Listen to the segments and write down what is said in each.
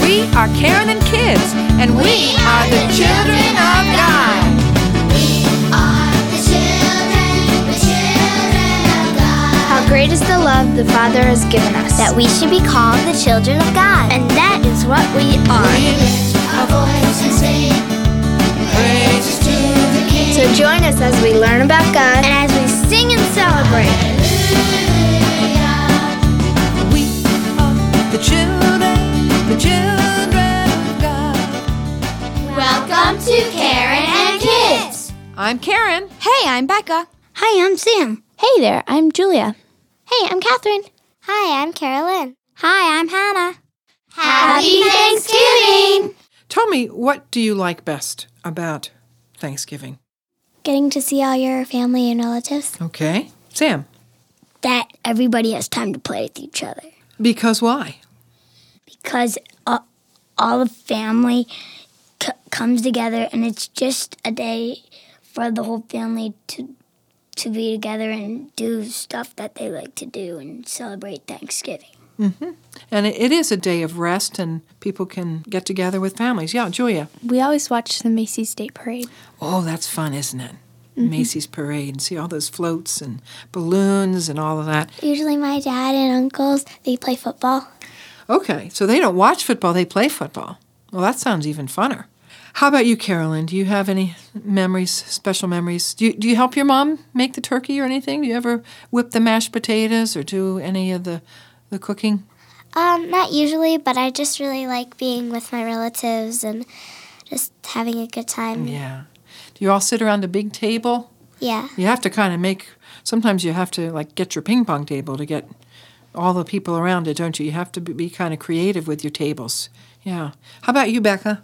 We are Karen and Kids, and we are the children of God. We are the children, the children of God. How great is the love the Father has given us. That we should be called the children of God. And that is what we are. We lift our voices, sing praises to the King. So join us as we learn about God And as we sing and celebrate. We I'm Karen. Hey, I'm Becca. Hi, I'm Sam. Hey there, I'm Julia. Hey, I'm Catherine. Hi, I'm Carolyn. Hi, I'm Hannah. Happy Thanksgiving! Tell me, what do you like best about Thanksgiving? Getting to see all your family and relatives. Okay. Sam, That everybody has time to play with each other. because why? Because uh, all the family c- comes together and it's just a day for the whole family to to be together and do stuff that they like to do and celebrate Thanksgiving. Mhm, And it, it is a day of rest, and people can get together with families. Yeah, Julia. We always watch the Macy's Day Parade. Oh, that's fun, isn't it? Macy's Parade, and see all those floats and balloons and all of that. Usually my dad and uncles, they play football. Okay, so they don't watch football, they play football. Well, that sounds even funner. How about you, Carolyn? Do you have any memories, special memories? Do you, do you help your mom make the turkey or anything? Do you ever whip the mashed potatoes or do any of the, the cooking? Um, not usually, but I just really like being with my relatives and just having a good time. Yeah. Do you all sit around a big table? Yeah. You have to kind of make, sometimes you have to like get your ping pong table to get all the people around it, don't you? You have to be, be kind of creative with your tables. Yeah. How about you, Becca?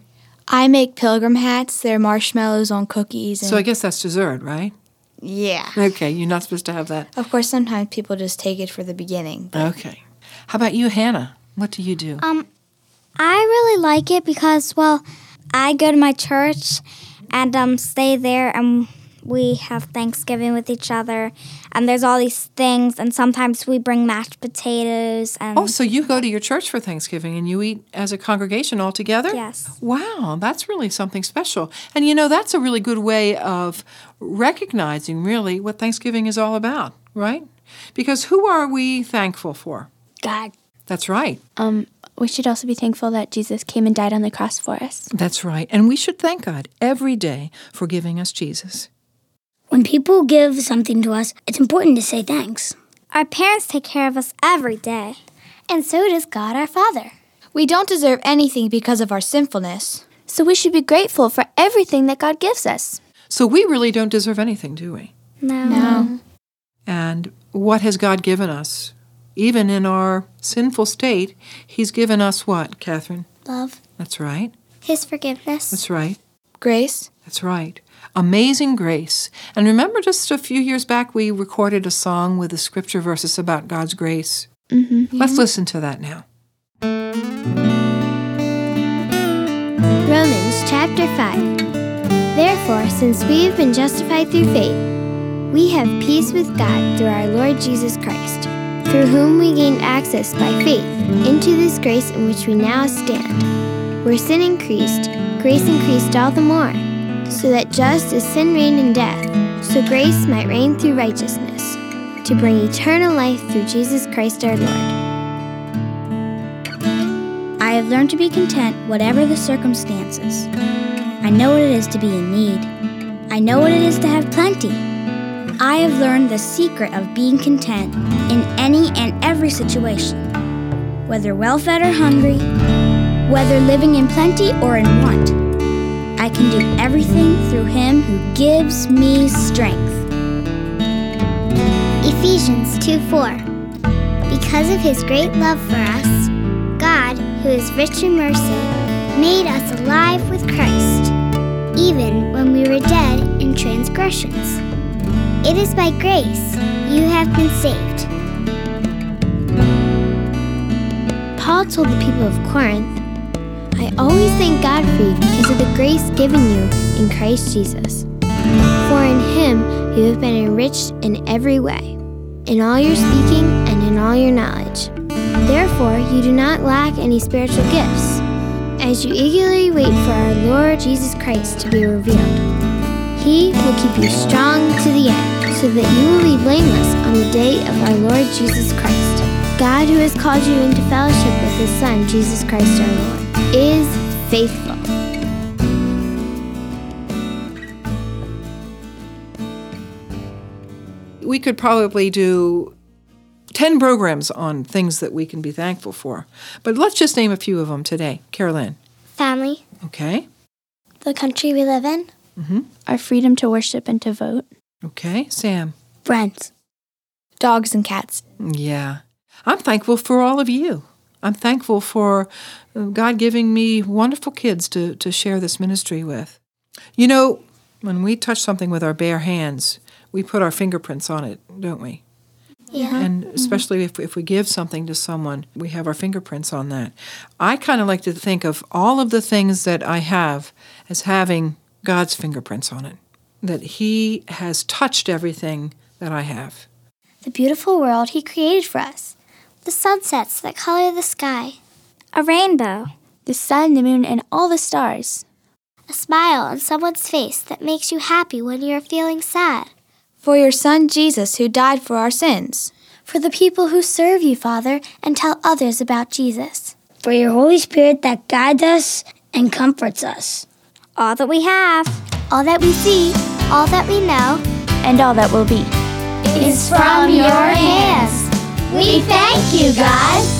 I make pilgrim hats. They're marshmallows on cookies. And So I guess that's dessert, right? yeah. Okay, you're not supposed to have that. Of course, sometimes people just take it for the beginning. Okay. How about you, Hannah? What do you do? Um, I really like it because, well, I go to my church and um stay there and we have Thanksgiving with each other and there's all these things and sometimes we bring mashed potatoes and Oh, so you go to your church for Thanksgiving and you eat as a congregation all together? Yes. Wow, that's really something special. And you know, that's a really good way of recognizing really what Thanksgiving is all about, right? Because who are we thankful for? God. That's right. Um, we should also be thankful that Jesus came and died on the cross for us. That's right. And we should thank God every day for giving us Jesus. When people give something to us, it's important to say thanks. our parents take care of us every day. And so does God our Father. We don't deserve anything because of our sinfulness. So we should be grateful for everything that God gives us. So we really don't deserve anything, do we? No. No. And what has God given us? Even in our sinful state, He's given us what, Catherine? Love. That's right. His forgiveness. That's right. Grace. That's right. Amazing grace. And remember, just a few years back, we recorded a song with the scripture verses about God's grace. Mm-hmm. Let's listen to that now. Romans chapter 5. Therefore, since we have been justified through faith, we have peace with God through our Lord Jesus Christ, through whom we gained access by faith into this grace in which we now stand. Where sin increased, grace increased all the more, so that just as sin reigned in death, so grace might reign through righteousness, to bring eternal life through Jesus Christ our Lord. I have learned to be content whatever the circumstances. I know what it is to be in need. I know what it is to have plenty. I have learned the secret of being content in any and every situation, whether well fed or hungry, whether living in plenty or in want. I can do everything through Him who gives me strength. Ephesians 2 4. Because of his great love for us, God, who is rich in mercy, made us alive with Christ, even when we were dead in transgressions. It is by grace you have been saved. Paul told the people of Corinth, I always thank God for you because of the grace given you in Christ Jesus. For in him you have been enriched in every way, in all your speaking and in all your knowledge. Therefore, you do not lack any spiritual gifts. as you eagerly wait for our Lord Jesus Christ to be revealed. He will keep you strong to the end, so that you will be blameless on the day of our Lord Jesus Christ. God, who has called you into fellowship with His Son, Jesus Christ our Lord, is faithful. We could probably do 10 programs on things that we can be thankful for. But let's just name a few of them today. Carolyn. Family, Okay. the country we live in, Mm-hmm. Our freedom to worship and to vote. Okay. Sam. friends. Dogs and cats. Yeah. I'm thankful for all of you. I'm thankful for uh, God giving me wonderful kids to, to share this ministry with. You know, when we touch something with our bare hands, we put our fingerprints on it, don't we? Yeah. And especially if, if we give something to someone, we have our fingerprints on that. I kind of like to think of all of the things that I have as having God's fingerprints on it, that He has touched everything that I have. The beautiful world He created for us, the sunsets that color the sky, a rainbow, The sun, the moon, and all the stars. a smile on someone's face that makes you happy when you're feeling sad. For your Son Jesus, who died for our sins. For the people who serve you, Father, and tell others about Jesus. for your Holy Spirit that guides us and comforts us. All that we have, all that we see, all that we know And all that will be. is from your hands. We thank you, God.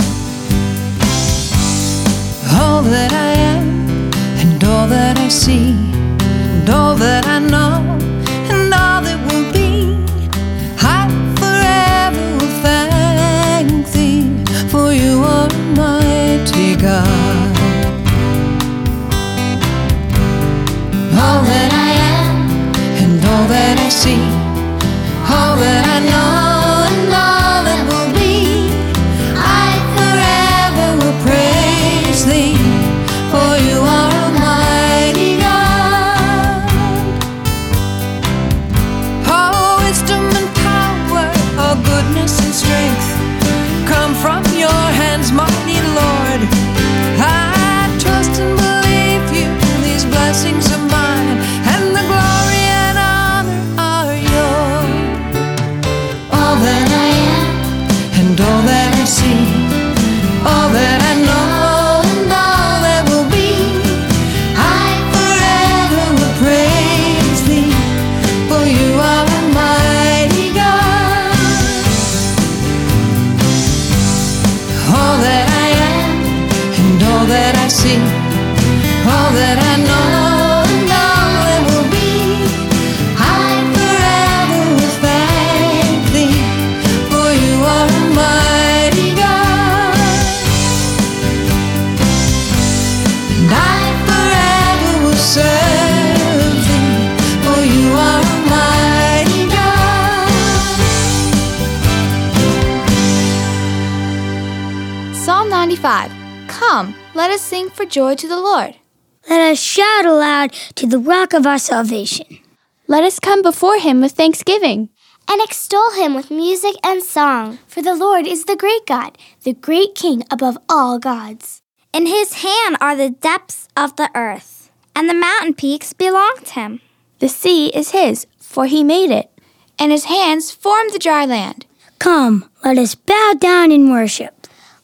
all that I am and all that I see and all that I know let us sing for joy to the Lord. Let us shout aloud to the rock of our salvation. Let us come before him with thanksgiving. And extol him with music and song. For the Lord is the great God, the great King above all gods. In his hand are the depths of the earth, and the mountain peaks belong to him. The sea is his, for he made it, and his hands formed the dry land. Come, let us bow down in worship.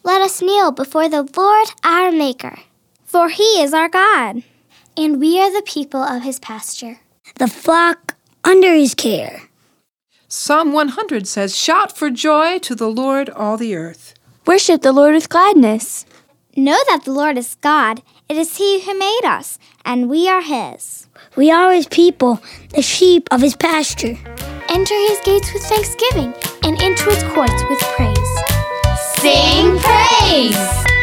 Let us kneel before the Lord our Maker. For he is our God. And we are the people of his pasture. The flock under his care. Psalm 100 says, Shout for joy to the Lord, all the earth. Worship the Lord with gladness. Know that the Lord is God. It is he who made us, and we are his. We are his people, the sheep of his pasture. Enter his gates with thanksgiving and into his courts with praise. Sing praise!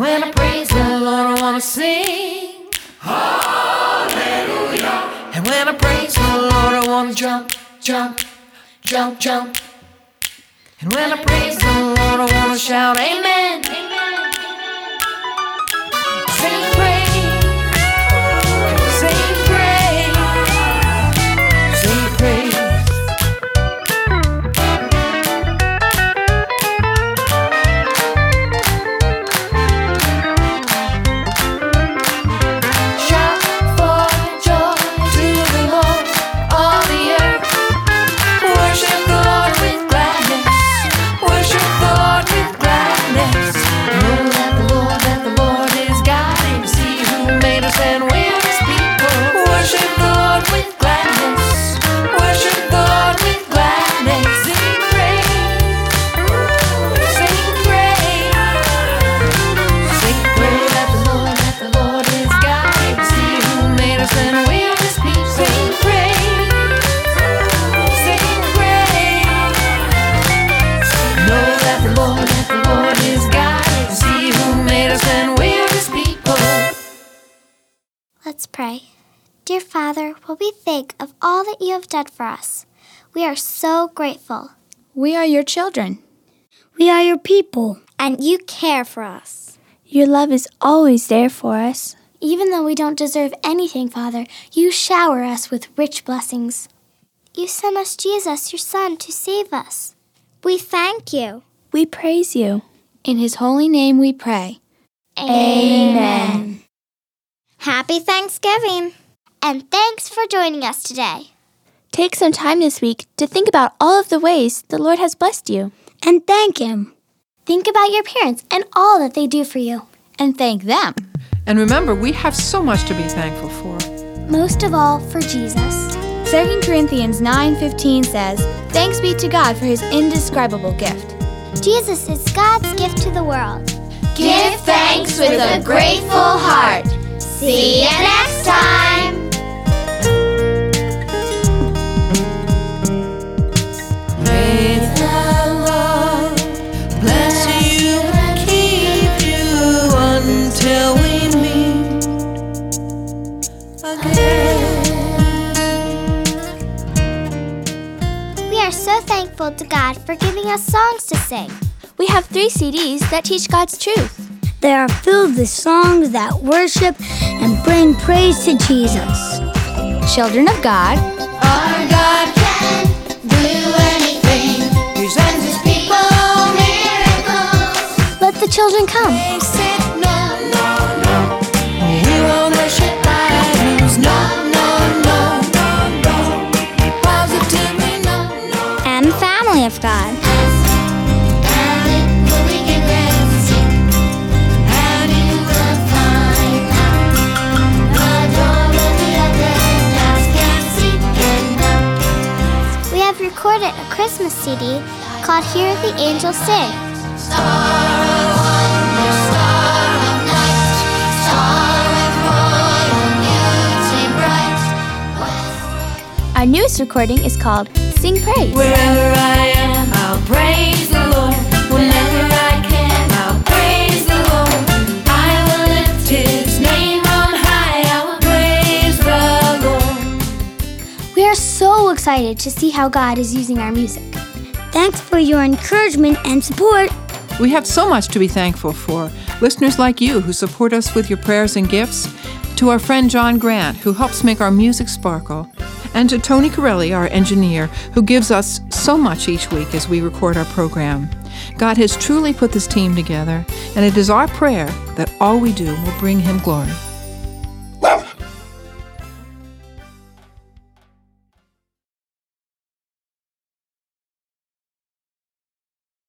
when I praise the Lord, I wanna sing. Hallelujah. And when I praise the Lord, I wanna jump, jump, jump, jump. And when I praise the Lord, I wanna shout, Amen. And we're Let's pray. Dear Father, will we think of all that you have done for us? We are so grateful. We are your children. We are your people. And you care for us. Your love is always there for us. Even though we don't deserve anything, Father, you shower us with rich blessings. You sent us Jesus, your Son, to save us. We thank you. We praise you. In his holy name we pray. Amen. Happy Thanksgiving. And thanks for joining us today. Take some time this week to think about all of the ways the Lord has blessed you. And thank Him. Think about your parents and all that they do for you. And thank them. And remember, we have so much to be thankful for. Most of all, for Jesus. 2 Corinthians 9:15 says, "Thanks be to God for his indescribable gift." Jesus is God's gift to the world. Give thanks with a grateful heart. See you next time. May the Lord bless you and keep you until we meet again. We are so thankful to God for giving us songs to sing. We have three CDs that teach God's truth. They are filled with songs that worship and bring praise to Jesus. Children of God, Our God can do anything. He sends His people miracles. Let the children come. CD called Hear the Angels Sing. Our newest recording is called Sing Praise. Wherever I am, I'll praise the Lord. Whenever I can, I'll praise the Lord. I will lift His name on high. I will praise the Lord. We are so excited to see how God is using our music. Thanks for your encouragement and support. We have so much to be thankful for. Listeners like you who support us with your prayers and gifts, to our friend John Grant, who helps make our music sparkle, and to Tony Corelli, our engineer, who gives us so much each week as we record our program. God has truly put this team together, and it is our prayer that all we do will bring him glory.